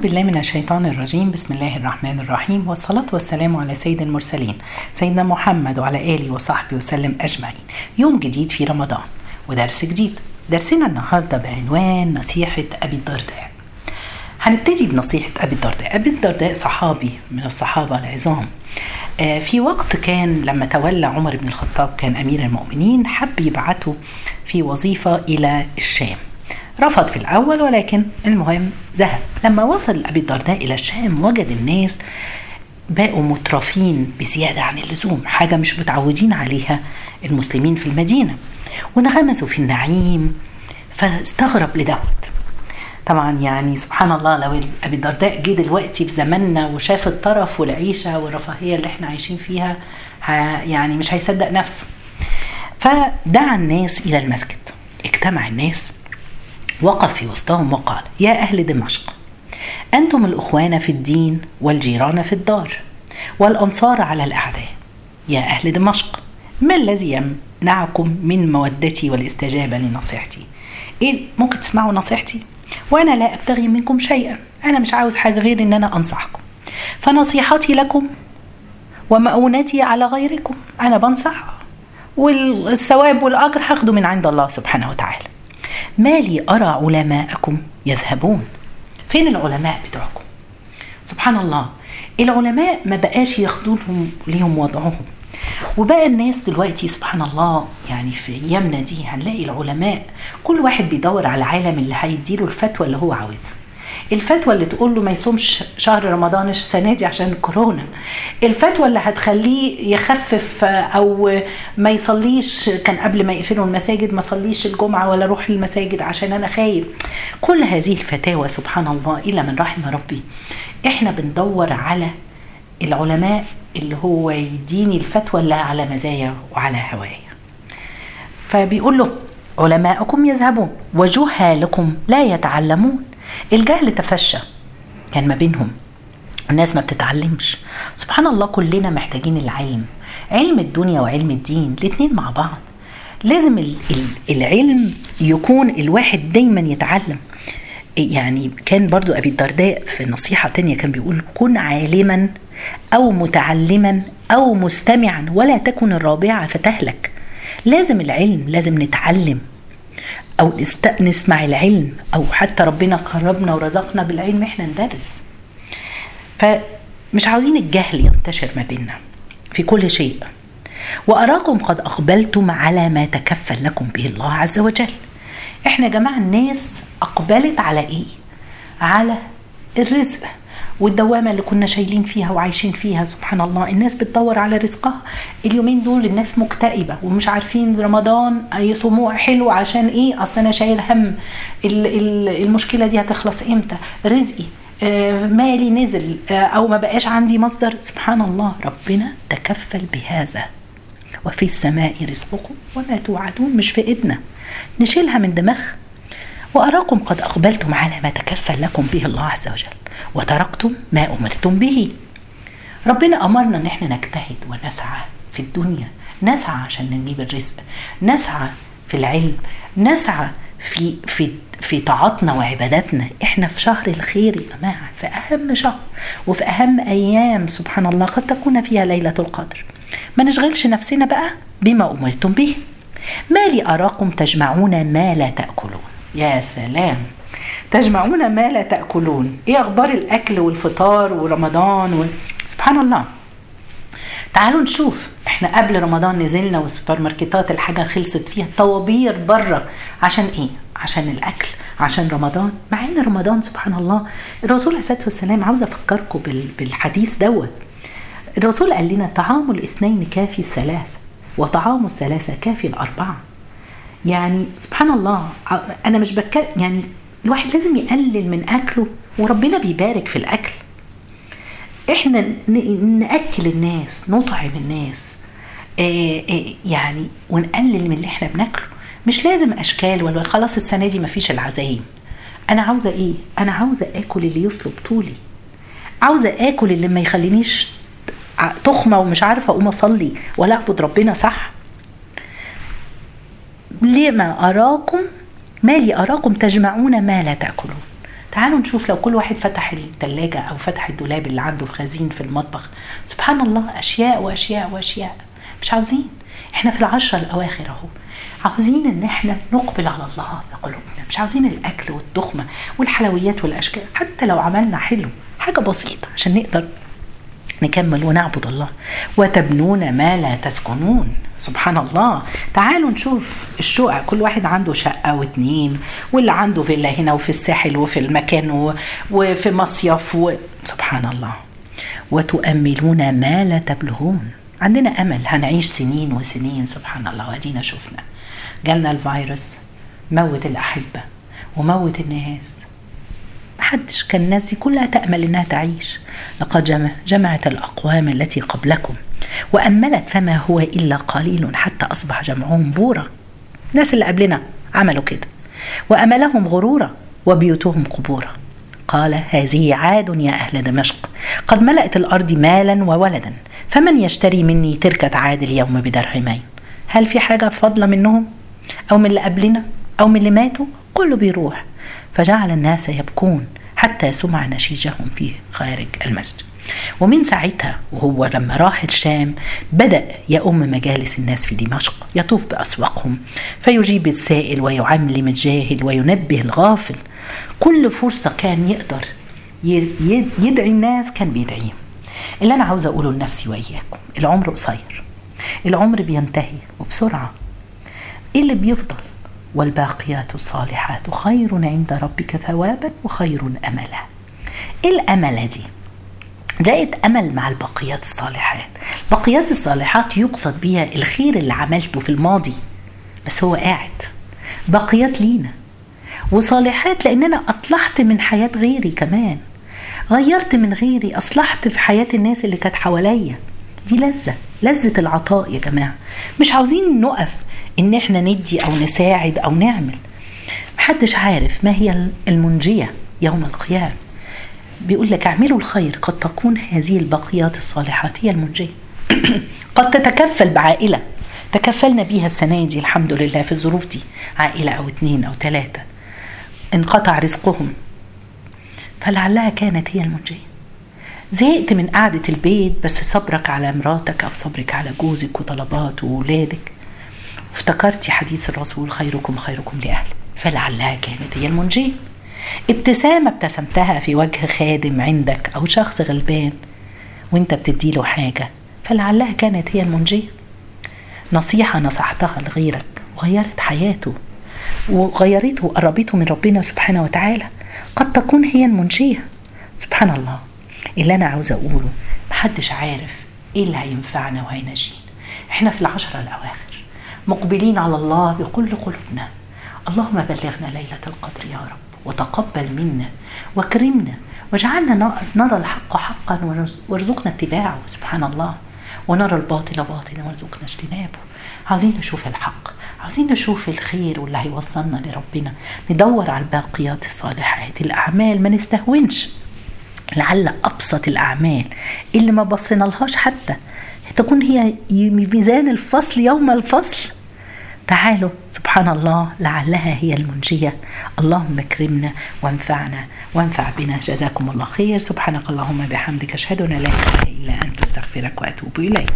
بالله من الشيطان الرجيم. بسم الله الرحمن الرحيم. والصلاة والسلام على سيد المرسلين سيدنا محمد وعلى آله وصحبه وسلم أجمعين. يوم جديد في رمضان ودرس جديد. درسنا النهاردة بعنوان نصيحة أبي الدرداء. هنبتدي بنصيحة أبي الدرداء. أبي الدرداء صحابي من الصحابة العظام. آه، في وقت كان لما تولى عمر بن الخطاب كان أمير المؤمنين حب يبعته في وظيفة إلى الشام. رفض في الأول ولكن المهم ذهب. لما وصل أبي الدرداء إلى الشام وجد الناس بقوا مترفين بزيادة عن اللزوم حاجة مش متعودين عليها المسلمين في المدينة. وانغمسوا في النعيم فاستغرب لدوت طبعا يعني سبحان الله لو أبي الدرداء جه دلوقتي في زماننا وشاف الطرف والعيشة والرفاهية اللي إحنا عايشين فيها يعني مش هيصدق نفسه. فدعا الناس إلى المسجد. اجتمع الناس وقف في وسطهم وقال يا أهل دمشق أنتم الإخوان في الدين والجيران في الدار والأنصار على الأعداء. يا أهل دمشق ما الذي يمنعكم من مودتي والاستجابة لنصيحتي؟ إيه ممكن تسمعوا نصيحتي؟ وأنا لا أبتغي منكم شيئا. أنا مش عاوز حاجة غير إن أنا أنصحكم. فنصيحتي لكم ومؤونتي على غيركم. أنا بنصح والثواب والأجر هاخده من عند الله سبحانه وتعالى. ما لي أرى علماءكم يذهبون؟ فين العلماء بتوعكم؟ سبحان الله العلماء ما بقاش ياخدوا لهم ليهم وضعهم. وبقى الناس دلوقتي سبحان الله يعني في أيامنا دي هنلاقي العلماء كل واحد بيدور على العالم اللي هيديله الفتوى اللي هو عاوزها. الفتوى اللي تقول له ما يصومش شهر رمضان السنة دي عشان الكورونا الفتوى اللي هتخليه يخفف أو ما يصليش كان قبل ما يقفلوا المساجد ما صليش الجمعة ولا أروح المساجد عشان أنا خايف. كل هذه الفتاوى سبحان الله إلا من رحم ربي. إحنا بندور على العلماء اللي هو يديني الفتوى اللي على مزايا وعلى هوايا. فبيقول له علماءكم يذهبون وجهالكم لا يتعلمون. الجهل تفشى. كان ما بينهم. الناس ما بتتعلمش. سبحان الله كلنا محتاجين العلم. علم الدنيا وعلم الدين الاتنين مع بعض. لازم العلم يكون الواحد دايما يتعلم. يعني كان برضو أبي الدرداء في نصيحة تانية كان بيقول كن عالما أو متعلما أو مستمعا ولا تكن الرابعة فتهلك. لازم العلم لازم نتعلم. أو نسمع العلم أو حتى ربنا قربنا ورزقنا بالعلم إحنا ندرس. فمش عاوزين الجهل ينتشر ما بيننا في كل شيء. وأراكم قد أقبلتم على ما تكفل لكم به الله عز وجل. إحنا يا جماعة الناس أقبلت على إيه؟ على الرزق. والدوامة اللي كنا شايلين فيها وعايشين فيها سبحان الله. الناس بتدور على رزقها. اليومين دول الناس مكتئبة ومش عارفين رمضان يصوموه حلو عشان إيه؟ أصل أنا شايل هم. المشكلة دي هتخلص إمتى؟ رزقي. آه مالي نزل. آه أو ما بقاش عندي مصدر. سبحان الله. ربنا تكفل بهذا. وفي السماء رزقكم وما توعدون مش في إيدنا. نشيلها من دماغها وأراكم قد أقبلتم على ما تكفل لكم به الله عز وجل. وتركتم ما أمرتم به. ربنا أمرنا إن إحنا نجتهد ونسعى في الدنيا نسعى عشان نجيب الرزق نسعى في العلم نسعى في في في طاعاتنا وعباداتنا. إحنا في شهر الخير يا جماعة في أهم شهر وفي أهم أيام سبحان الله قد تكون فيها ليلة القدر. ما نشغلش نفسنا بقى بما أمرتم به. ما لي أراكم تجمعون ما لا تأكلون. يا سلام. تجمعون ما لا تأكلون. إيه أخبار الأكل والفطار ورمضان و... سبحان الله. تعالوا نشوف. إحنا قبل رمضان نزلنا والسوبر ماركتات الحاجة خلصت فيها. طوابير بره. عشان إيه؟ عشان الأكل. عشان رمضان. مع ان رمضان سبحان الله. الرسول عليه الصلاة والسلام عاوز أفكركم بالحديث دوت. الرسول قال لنا طعام الاثنين كافي الثلاثه وطعام الثلاثة كافي الأربعة. يعني سبحان الله أنا مش بتكلم يعني الواحد لازم يقلل من أكله وربنا بيبارك في الأكل. إحنا نأكل الناس نطعم الناس يعني ونقلل من اللي إحنا بناكله. مش لازم أشكال ولا خلاص السنة دي مفيش العزايم. أنا عاوزة إيه؟ أنا عاوزة آكل اللي يصلب طولي. عاوزة آكل اللي ما يخلينيش تخمة ومش عارفة أقوم أصلي ولا أعبد ربنا صح. لما أراكم ما لي أراكم تجمعون ما لا تأكلون. تعالوا نشوف لو كل واحد فتح الثلاجة أو فتح الدولاب اللي عنده في خزين في المطبخ. سبحان الله أشياء وأشياء وأشياء. مش عاوزين؟ إحنا في العشرة الأواخر أهو. عاوزين إن إحنا نقبل على الله بقلوبنا مش عاوزين الأكل والتخمة والحلويات والأشكال. حتى لو عملنا حلو حاجة بسيطة عشان نقدر نكمل ونعبد الله. وتبنون ما لا تسكنون. سبحان الله تعالوا نشوف الشقق. كل واحد عنده شقة واتنين واللي عنده فيلا هنا وفي الساحل وفي المكان وفي مصيف و... سبحان الله وتؤملون ما لا تبلغون. عندنا أمل. هنعيش سنين وسنين. سبحان الله وادينا شفنا جالنا الفيروس. موت الأحبة. وموت الناس. محدش كان الناس دي كلها تأمل إنها تعيش. لقد جمع جمعت الأقوام التي قبلكم وأملت فما هو إلا قليل حتى أصبح جمعهم بورا. الناس اللي قبلنا عملوا كده وأملهم غرورا وبيوتهم قبورا. قال هذه عاد يا أهل دمشق قد ملأت الأرض مالا وولدا فمن يشتري مني تركة عاد اليوم بدرهمين هل في حاجة فضلة منهم؟ أو من اللي قبلنا؟ أو من اللي ماتوا؟ كله بيروح فجعل الناس يبكون حتى سمع نشيجهم فيه خارج المسجد. ومن ساعتها وهو لما راح الشام بدأ يؤم مجالس الناس في دمشق يطوف بأسواقهم فيجيب السائل ويعلم الجاهل وينبه الغافل. كل فرصة كان يقدر يدعي الناس كان بيدعيهم. اللي أنا عاوز أقوله لنفسي وإياكم العمر قصير. العمر بينتهي وبسرعة. إيه اللي بيفضل؟ والباقيات الصالحات. خير عند ربك ثوابا وخير أملا. إيه الأمل دي؟ جاءت أمل مع البقيات الصالحات. البقيات الصالحات يقصد بها الخير اللي عملته في الماضي بس هو قاعد. بقيات لينا. وصالحات لأن أنا أصلحت من حياة غيري كمان. غيرت من غيري أصلحت في حياة الناس اللي كانت حواليا. دي لذة لذة العطاء يا جماعة. مش عاوزين نقف إن إحنا ندي أو نساعد أو نعمل. محدش عارف ما هي المنجية يوم القيامة. بيقول لك اعملوا الخير قد تكون هذه البقيات الصالحات هي المنجية. قد تتكفل بعائلة. تكفلنا بيها السنة دي الحمد لله في الظروف دي. عائلة أو اتنين أو تلاتة. انقطع رزقهم. فلعلها كانت هي المنجية. زهقت من قعدة البيت بس صبرك على مراتك أو صبرك على جوزك وطلبات وولادك. افتكرتي حديث الرسول خيركم خيركم لأهله فلعلها كانت هي المنجية ابتسامة ابتسمتها في وجه خادم عندك أو شخص غلبان وانت بتديله حاجة فلعلها كانت هي المنجية نصيحة نصحتها لغيرك وغيرت حياته وغيرته وقربته من ربنا سبحانه وتعالى. قد تكون هي المنجية. سبحان الله. اللي أنا عاوزة أقوله محدش عارف إيه اللي هينفعنا وهينجينا. إحنا في العشرة الأواخر. مقبلين على الله بكل قلوبنا. اللهم بلغنا ليلة القدر يا رب وتقبل منا واكرمنا واجعلنا نرى الحق حقا وارزقنا اتباعه. سبحان الله. ونرى الباطل باطلا وارزقنا اجتنابه. عايزين نشوف الحق عايزين نشوف الخير واللي هيوصلنا لربنا. ندور على الباقيات الصالحات الأعمال ما نستهونش. لعل أبسط الأعمال اللي ما بصينا لهاش حتى. تكون هي ميزان الفصل يوم الفصل. تعالوا سبحان الله لعلها هي المنجية. اللهم اكرمنا وانفعنا وانفع بنا. جزاكم الله خير. سبحانك اللهم بحمدك أشهد أن لا إله إلا أنت أستغفرك وأتوب إليك.